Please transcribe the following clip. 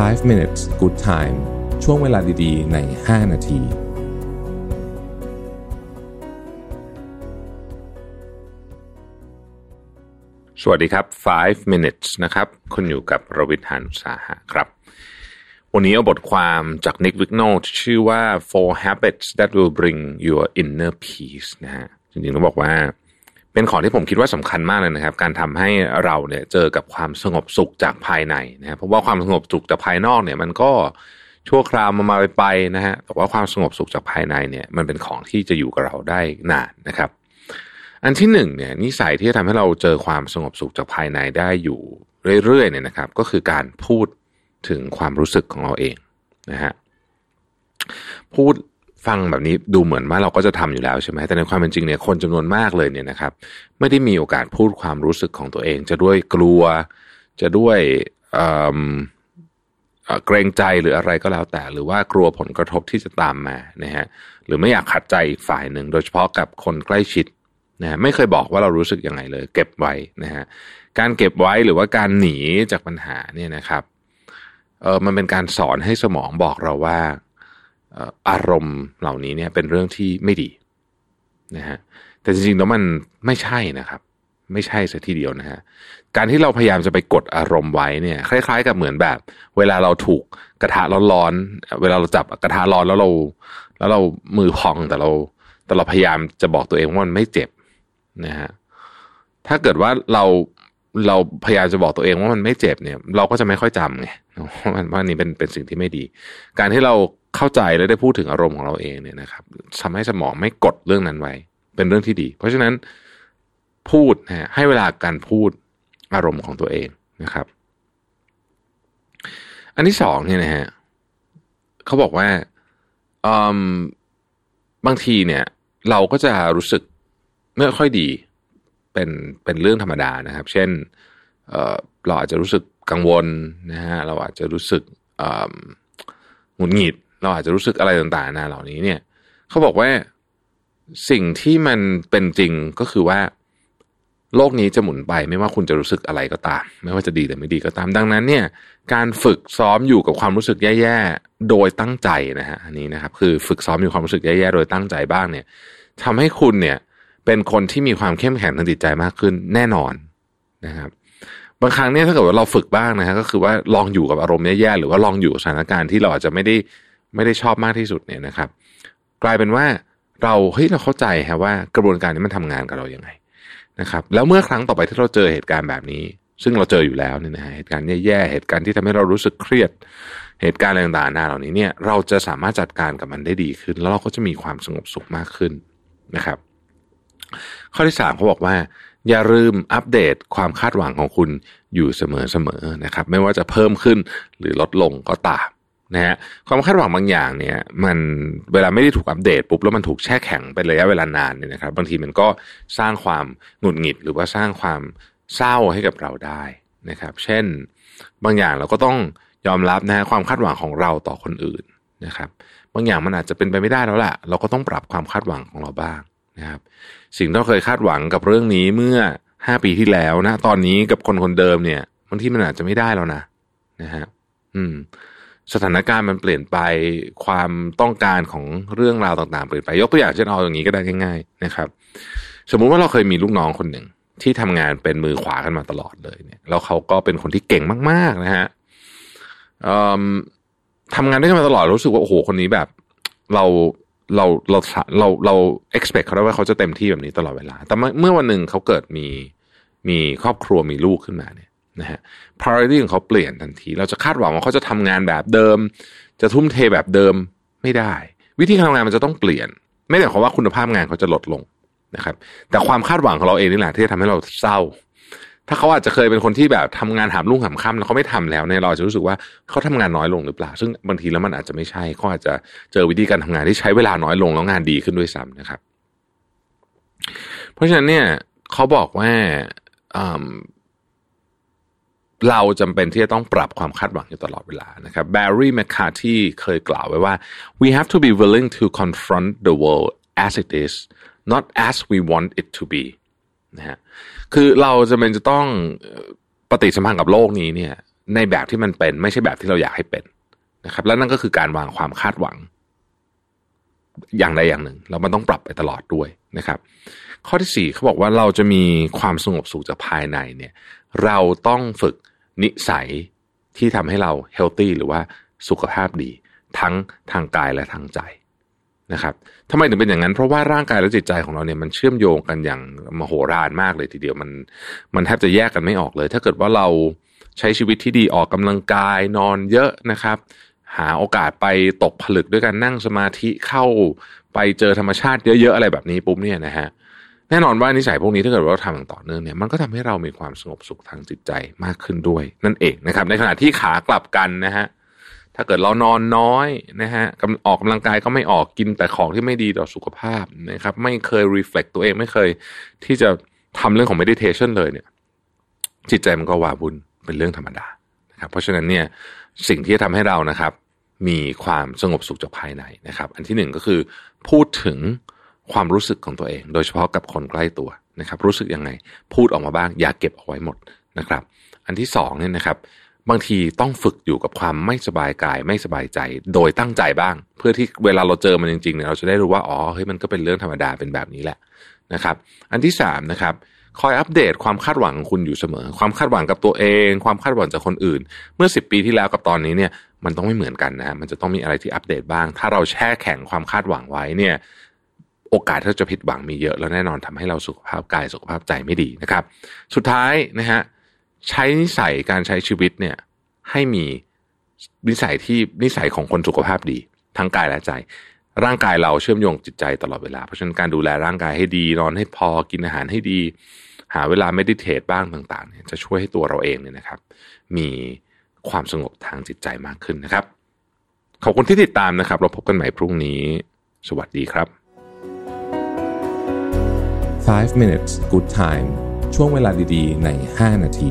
5 minutes good time ช่วงเวลาดีๆ ใน 5 นาที สวัสดีครับ 5 minutes นะครับ คุณอยู่กับรวิทยานุสาหะครับ วันนี้เอาบทความจาก Nick w i g n o l ชื่อว่า four habits that will bring your inner peace นะฮะ จริงๆต้องบอกว่า เป็นของที่ผมคิดว่าสำคัญมากเลยนะครับ การทำให้เราเนี่ยเจอกับความสงบสุขจากภายในนะครับเพราะว่าความสงบสุขจากภายนอกเนี่ย มันก็ชั่วคราวมามาไปไปนะฮะแต่ว่าความสงบสุขจากภายในเนี่ย มันเป็นของที่จะอยู่กับเราได้นานนะครับ อันที่หนึ่งเนี่ยนิสัยที่จะทำให้เราเจอความสงบสุขจากภายในได้อยู่เรื่อยๆเนี่ยนะครับ ก็คือการพูดถึงความรู้สึกของเราเองนะฮะพูด ฟังแบบนี้ดูเหมือนว่าเราก็จะทำอยู่แล้วใช่ไหมแต่ในความเป็นจริงเนี่ยคนจำนวนมากเลยเนี่ยนะครับ ไม่ได้มีโอกาสพูดความรู้สึกของตัวเอง จะด้วยกลัว จะด้วยเกรงใจหรืออะไรก็แล้วแต่ หรือว่ากลัวผลกระทบที่จะตามมานะฮะหรือไม่อยากขัดใจอีกฝ่ายหนึ่ง โดยเฉพาะกับคนใกล้ชิดนะไม่เคยบอกว่าเรารู้สึกยังไงเลย เก็บไว้นะฮะการเก็บไว้หรือว่าการหนีจากปัญหาเนี่ยนะครับเออมันเป็นการสอนให้สมองบอกเราว่า อารมณ์เหล่านี้เนี่ยเป็นเรื่องที่ไม่ดีนะฮะแต่จริงๆแล้วมันไม่ใช่นะครับ ไม่ใช่สัทีเดียวนะฮะการที่เราพยายามจะไปกดอารมณ์ไว้เนี่ย คล้าย ๆ กับเหมือนแบบ เวลาเราถูกกระทะร้อนๆเวลาเราจับกระทะร้อนแล้วเรา แล้วเรามือพองแต่เรา แต่เราพยายามจะบอกตัวเองว่ามันไม่เจ็บนะฮะถ้าเกิดว่าเรา เราพยายามจะบอกตัวเองว่ามันไม่เจ็บเนี่ย เราก็จะไม่ค่อยจำไงว่านี่เป็นเป็นสิ่งที่ไม่ดี การที่เราเข้าใจและได้พูดถึงอารมณ์ของเราเองเนี่ยนะครับทำให้สมองไม่กดเรื่องนั้นไว้ เป็นเรื่องที่ดี เพราะฉะนั้นพูดนะให้เวลาการพูดอารมณ์ของตัวเองนะครับ อันที่สองเนี่ยนะฮะเขาบอกว่าบางทีเนี่ย เราก็จะรู้สึกไม่ค่อยดี เป็นเป็นเรื่องธรรมดานะครับ เช่นเเราอาจจะรู้สึกกังวลนะฮะเราอาจจะรู้สึกหงุดหงิด เราอาจจะรู้สึกอะไรต่างๆนาเหล่านี้เนี่ยเขาบอกว่าสิ่งที่มันเป็นจริงก็คือว่า โลกนี้จะหมุนไปไม่ว่าคุณจะรู้สึกอะไรก็ตาม ไม่ว่าจะดีหรือไม่ดีก็ตาม ดังนั้นเนี่ยการฝึกซ้อมอยู่กับความรู้สึกแย่ๆโดยตั้งใจนะฮะอันนี้นะครับ คือฝึกซ้อมอยู่ความรู้สึกแย่ๆโดยตั้งใจบ้างเนี่ยทำให้คุณเนี่ย เป็นคนที่มีความเข้มแข็งทางจิตใจมากขึ้นแน่นอนนะครับ บางครั้งเนี่ยถ้าเกิดว่าเราฝึกบ้างนะฮะก็คือว่าลองอยู่กับอารมณ์แย่ๆหรือว่าลองอยู่สถานการณ์ที่เราอาจจะไม่ได้ไม่ได้ชอบมากที่สุดเนี่ยนะครับ กลายเป็นว่าเราเฮ้ยเราเข้าใจฮะว่ากระบวนการนี้มันทำงานกับเราอย่างไงนะครับแล้วเมื่อครั้งต่อไปที่เราเจอเหตุการณ์แบบนี้ ซึ่งเราเจออยู่แล้วเนี่ยนะฮะเหตุการณ์แย่ๆเหตุการณ์ที่ทำให้เรารู้สึกเครียด เหตุการณ์ต่างๆนาเหล่านี้เนี่ยเราจะสามารถจัดการกับมันได้ดีขึ้น แล้วเราก็จะมีความสงบสุขมากขึ้นนะครับ ข้อที่สามเขาบอกว่า อย่าลืมอัปเดตความคาดหวังของคุณอยู่เสมอๆนะครับ ไม่ว่าจะเพิ่มขึ้นหรือลดลงก็ตามนะฮะความคาดหวังบางอย่างเนี่ยมันเวลาไม่ได้ถูกอัปเดตปุ๊บแล้วมันถูกแช่แข็งเป็นระยะเวลานานเนี่ยนะครับ บางทีมันก็สร้างความหงุดหงิดหรือว่าสร้างความเศร้าให้กับเราได้นะครับ เช่น บางอย่างเราก็ต้องยอมรับนะความคาดหวังของเราต่อคนอื่นนะครับ บางอย่างมันอาจจะเป็นไปไม่ได้แล้วแหละเราก็ต้องปรับความคาดหวังของเราบ้าง นะครับสิ่งที่เราเคยคาดหวังกับเรื่องนี้เมื่อห้าปีที่แล้วนะ ตอนนี้กับคนคนเดิมเนี่ยบางทีมันอาจจะไม่ได้แล้วนะนะฮะอืม สถานการณ์มันเปลี่ยนไปความต้องการของเรื่องราวต่างๆเปลี่ยนไป ยกตัวอย่างเช่นเอาอย่างนี้ก็ได้ง่าย ๆ นะครับ สมมุติว่าเราเคยมีลูกน้องคนหนึ่งที่ทำงานเป็นมือขวากันมาตลอดเลยเนี่ยแล้วเขาก็เป็นคนที่เก่งมาก ๆ นะฮะทำงานด้วยกันมาตลอดรู้สึกว่าโอ้โหคนนี้แบบ เรา เราเราเราเรา expect เขาได้ว่าเขาจะเต็มที่แบบนี้ตลอดเวลา แต่เมื่อวันหนึ่งเขาเกิดมีมีครอบครัวมีลูกขึ้นมาเนี่ยนะฮะ priority ของเขาเปลี่ยนทันที เราจะคาดหวังว่าเขาจะทำงานแบบเดิม จะทุ่มเทแบบเดิมไม่ได้ วิธีการทำงานมันจะต้องเปลี่ยน ไม่ได้หมายความว่าคุณภาพงานเขาจะลดลงนะครับ แต่ความคาดหวังของเราเองนี่แหละที่จะทำให้เราเศร้า ถ้าเขาอาจจะเคยเป็นคนที่แบบทำงานหามรุ่งหามค่ำแล้วเขาไม่ทำแล้วเนี่ยเราจะรู้สึกว่าเขาทำงานน้อยลงหรือเปล่า ซึ่งบางทีแล้วมันอาจจะไม่ใช่เขาอาจจะเจอวิธีการทำงานที่ใช้เวลาน้อยลงแล้วงานดีขึ้นด้วยซ้ำนะครับ เพราะฉะนั้นเนี่ยเขาบอกว่าเราจำเป็นที่จะต้องปรับความคาดหวังอยู่ตลอดเวลานะครับแบร์รี่แมคคาที่เคยกล่าวไว้ว่า we have to be willing to confront the world as it is not as we want it to be นะฮะคือเราจะเป็นจะต้องปฏิสัมพันธ์กับโลกนี้เนี่ย ในแบบที่มันเป็นไม่ใช่แบบที่เราอยากให้เป็นนะครับ แล้วนั่นก็คือการวางความคาดหวัง อย่างใดอย่างหนึ่งแล้วมันต้องปรับไปตลอดด้วยนะครับ ข้อที่สี่เขาบอกว่าเราจะมีความสงบสุขจากภายในเนี่ย เราต้องฝึกนิสัยที่ทำให้เราเฮลตี้หรือว่าสุขภาพดี ทั้งทางกายและทางใจ นะครับทำไมถึงเป็นอย่างนั้น เพราะว่าร่างกายและจิตใจของเราเนี่ยมันเชื่อมโยงกันอย่างมโหฬารมากเลยทีเดียวมันมันแทบจะแยกกันไม่ออกเลย ถ้าเกิดว่าเราใช้ชีวิตที่ดีออกกำลังกายนอนเยอะนะครับ หาโอกาสไปตกผลึกด้วยการนั่งสมาธิเข้าไปเจอธรรมชาติเยอะๆอะไรแบบนี้ปุ๊บเนี่ยนะฮะแน่นอนว่านิสัยพวกนี้ถ้าเกิดว่าเราทำอย่างต่อเนื่องเนี่ยมันก็ทำให้เรามีความสงบสุขทางจิตใจมากขึ้นด้วย นั่นเองนะครับ ในขณะที่ขากลับกันนะฮะ ถ้าเกิดเรานอนน้อยนะฮะออกกำลังกายก็ไม่ออกกินแต่ของที่ไม่ดีต่อสุขภาพนะครับ ไม่เคยรีเฟล็กตัวเองไม่เคยที่จะทำเรื่องของ meditation เลยเนี่ย จิตใจมันก็วาบุญเป็นเรื่องธรรมดานะครับ เพราะฉะนั้นเนี่ยสิ่งที่จะทำให้เรานะครับ มีความสงบสุขจากภายในนะครับ อันที่หนึ่งก็คือพูดถึงความรู้สึกของตัวเอง โดยเฉพาะกับคนใกล้ตัวนะครับ รู้สึกยังไง พูดออกมาบ้าง อย่าเก็บเอาไว้หมดนะครับ อันที่สองเนี่ยนะครับ บางทีต้องฝึกอยู่กับความไม่สบายกายไม่สบายใจ โดยตั้งใจบ้าง เพื่อที่เวลาเราเจอมันจริงๆเนี่ยเราจะได้รู้ว่าอ๋อเฮ้ยมันก็เป็นเรื่องธรรมดาเป็นแบบนี้แหละนะครับ อันที่สามนะครับคอยอัปเดตความคาดหวังของคุณอยู่เสมอ ความคาดหวังกับตัวเอง ความคาดหวังจากคนอื่น เมื่อสิบปีที่แล้วกับตอนนี้เนี่ยมันต้องไม่เหมือนกันนะมันจะต้องมีอะไรที่อัปเดตบ้าง ถ้าเราแช่แข็งความคาดหวังไว้เนี่ยโอกาสที่จะผิดหวังมีเยอะ แล้วแน่นอนทำให้เราสุขภาพกายสุขภาพใจไม่ดีนะครับ สุดท้ายนะฮะ ใช้นิสัยการใช้ชีวิตเนี่ยให้มีนิสัยที่นิสัยของคนสุขภาพดี ทั้งกายและใจ ร่างกายเราเชื่อมโยงจิตใจตลอดเวลา เพราะฉะนั้นการดูแลร่างกายให้ดี นอนให้พอกินอาหารให้ดี หาเวลาเมดิเทตบ้างต่างๆเนี่ยจะช่วยให้ตัวเราเองเนี่ยนะครับ มีความสงบทางจิตใจมากขึ้นนะครับ ขอบคุณที่ติดตามนะครับ เราพบกันใหม่พรุ่งนี้ สวัสดีครับ 5 minutes good time ช่วงเวลาดีๆ ใน 5 นาที